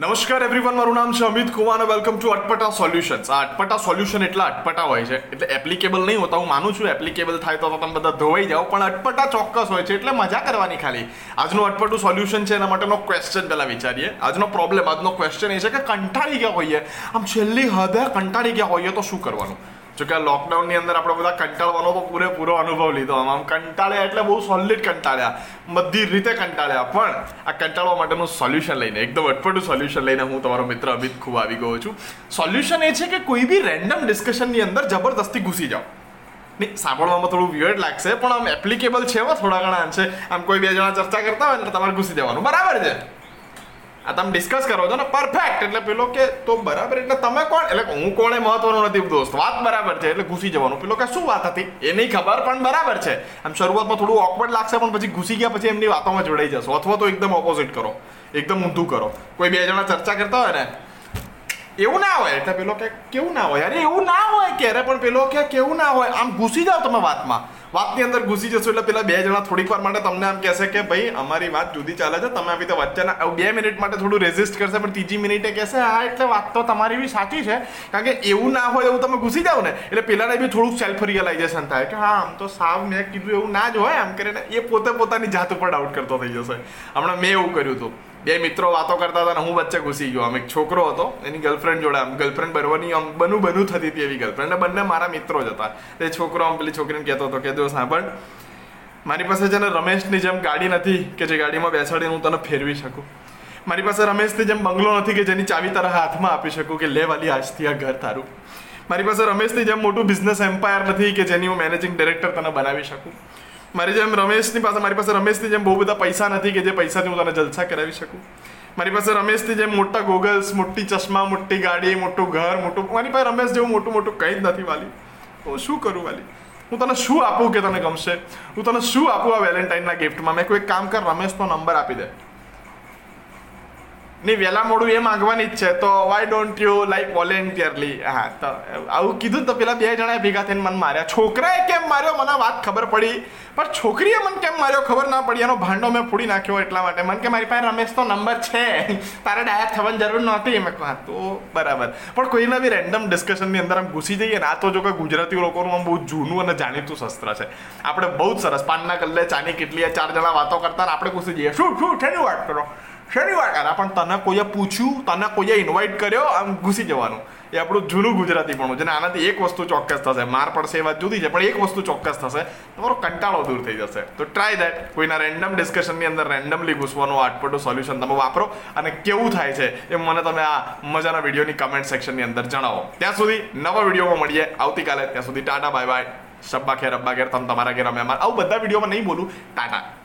નમસ્કાર એવરીવન મારું નામ છે અમિત કુમાર અને વેલકમ ટુ અટપટા સોલ્યુશન્સ આ અટપટા સોલ્યુશન એટલા અટપટા હોય છે, એટલે એપ્લિકેબલ નહીં હોતા, હું માનું છું એપ્લિકેબલ થાય તો તમે બધા ધોવાઈ જાઓ, પણ અટપટા ચોક્કસ હોય છે, એટલે મજા કરવાની ખાલી. આજનું અટપટું સોલ્યુશન છે એના માટેનો ક્વેશ્ચન પહેલાં વિચારીએ. આજનો પ્રોબ્લેમ આજનો ક્વેશ્ચન એ છે કે કંટાળી ગયા હોઈએ. આમ છેલ્લી હદે કંટાળી ગયા હોઈએ તો શું કરવાનું? જો કે આ લોકડાઉનની અંદર આપણે બધા કંટાળવાનો તો પૂરેપૂરો અનુભવ લીધો. આમ આમ કંટાળ્યા એટલે બહુ સોલિડ કંટાળ્યા. બધી રીતે કંટાળ્યા. પણ આ કંટાળવા માટેનું સોલ્યુશન લઈને, એકદમ અટપટું સોલ્યુશન લઈને હું તમારો મિત્ર અમિત ખૂબ આવી ગયો છું. સોલ્યુશન એ છે કે કોઈ બી રેન્ડમ ડિસ્કશનની અંદર જબરદસ્તી ઘૂસી જાઓ. નહીં સાંભળવામાં થોડું વિયર્ડ લાગશે, પણ આમ એપ્લિકેબલ છે એવા થોડા ઘણા અંશે આમ કોઈ બે જણા ચર્ચા કરતા હોય ને તમારે ઘૂસી જવાનું. બરાબર છે? આ તમે ડિસ્કસ કરો છો ને પરફેક્ટ એટલે પેલો કે, તો બરાબર. એટલે તમે કોણ? એટલે હું કોણે મહત્વનું નથી દોસ્ત? વાત બરાબર છે, એટલે ઘૂસી જવાનું. પેલો કે, શું વાત હતી? એ નહીં ખબર, પણ બરાબર છે. આમ શરૂઆતમાં થોડું ઓકવર્ડ લાગશે, પણ પછી ઘૂસી ગયા પછી એમની વાતોમાં જોડાઈ જશો. અથવા તો એકદમ ઓપોઝિટ કરો. એકદમ ઊંધું કરો. કોઈ બે જણા ચર્ચા કરતા હોય ને, એવું ના હોય. એટલે પેલો કે, કેવું ના હોય? અરે એવું ના હોય ક્યારે? પણ પેલો કે, કેવું ના હોય? આમ ઘૂસી જાઓ તમે વાતમાં. વાતની અંદર ઘૂસી જશો એટલે પેલા બે જણા થોડીક વાર માટે તમને આમ કહેશે કે ભાઈ, અમારી વાત જુદી ચાલે છે. તમે આવી તો વચ્ચેના બે મિનિટ માટે થોડું રેઝિસ્ટ કરશે, પણ ત્રીજી મિનિટે કહેશે, હા, એટલે વાત તો તમારી બી સાચી છે. કારણ કે એવું ના હોય એવું તમે ઘૂસી જાઓ ને. એટલે પેલાને બી થોડુંક સેલ્ફ રિયલાઇઝેશન થાય કે, હા, આમ તો સાવ મેં કીધું એવું ના જ હોય. આમ કરીને એ પોતે પોતાની જાત ઉપર ડાઉટ કરતો થઈ જશે. હમણાં મેં એવું કર્યું હતું. બે મિત્રો વાતો કરતા હતા અને હું વચ્ચે ઘૂસી ગયો. આમ એક છોકરો હતો, એની ગર્લફ્રેન્ડ જોડે આમ ગર્લફ્રેન્ડ બનવાની આમ બનુ બનુ થતી હતી એવી ગર્લફ્રેન્ડ બંને મારા મિત્રો જ હતા. તે છોકરો આમ પેલી છોકરીને કહેતો હતો કે, જો સાંભળ, મારી પાસે છે ને રમેશની જેમ ગાડી નથી કે જે ગાડીમાં બેસાડીને હું તને ફેરવી શકું. મારી પાસે રમેશની જેમ બંગલો નથી કે જેની ચાવી તારા હાથમાં આપી શકું કે લે વાલી, આજથી આ ઘર તારું. મારી પાસે રમેશની જેમ મોટું બિઝનેસ એમ્પાયર નથી કે જેની હું મેનેજિંગ ડિરેક્ટર તને બનાવી શકું. મારી જેમ રમેશની પાસે મારી પાસે રમેશની જેમ બહુ બધા પૈસા નથી કે જે પૈસાથી હું તને જલસા કરાવી શકું. મારી પાસે રમેશની જેમ મોટા ગોગલ્સ મોટી ચશ્મા, મોટી ગાડી, મોટું ઘર, મોટું મારી પાસે રમેશ જેવું મોટું મોટું કંઈ જ નથી વાલી. હું શું કરું વાલી? હું તને શું આપું કે તને ગમશે? હું તને શું આપું આ વેલેન્ટાઇનના ગિફ્ટમાં મેં? કોઈ કામ કર, રમેશનો નંબર આપી દે. નહીં, વહેલા મોડું એ માંગવાની જ છે. તો why don't you like voluntarily હા, તો, આવું કીધું તો પેલા બે જણાએ ભેગા થઈને મને માર્યા. છોકરાએ કેમ માર્યો? મને વાત ખબર પડી. પણ છોકરીએ મને કેમ માર્યો ખબર ના પડી. એનો ભાંડો મેં ફોડી નાખ્યો એટલા માટે. મને કે, મારી પાસે રમેશનો નંબર છે. તારે ડાયર થવાની જરૂર નહોતી. મેં કહું તો બરાબર. પણ કોઈના બી રેન્ડમ ડિસ્કશનની અંદર આમ ઘૂસી જઈએ ને, આ તો જો કે ગુજરાતી લોકોનું આમ બહુ જૂનું અને જાણીતું શસ્ત્ર છે. આપણે બહુ જ સરસ. પાનના કલ્લે ચાની કેટલી ચાર જણા વાતો કરતા આપણે ઘૂસી જઈએ. શું શું છે વાત કરો? શેની વાત પણ તને કોઈએ પૂછ્યું, તને કોઈએ ઇન્વાઇટ કર્યો, આમ ઘૂસી જવાનું. એ આપણું જૂનું ગુજરાતી પણ છે ને આનાથી એક વસ્તુ ચોક્કસ થશે. માર પડશે એ વાત જુદી છે, પણ એક વસ્તુ ચોક્કસ થશે. તમારો કંટાળો દૂર થઈ જશે. તો ટ્રાય દેટ કોઈના રેન્ડમ ડિસ્કશનની અંદર રેન્ડમલી ઘૂસવાનું આટપટું સોલ્યુશન તમે વાપરો અને કેવું થાય છે એ મને તમે આ મજાના વિડીયોની કમેન્ટ સેક્શનની અંદર જણાવો. ત્યાં સુધી નવા વિડીયોમાં મળીએ. આવતીકાલે ત્યાં સુધી ટાટા બાય બાય શબ્બા ખેર, અબ્બા ઘેર તમે તમારા ઘેર અમે આવું બધા વિડીયોમાં નહીં બોલું. ટાટા.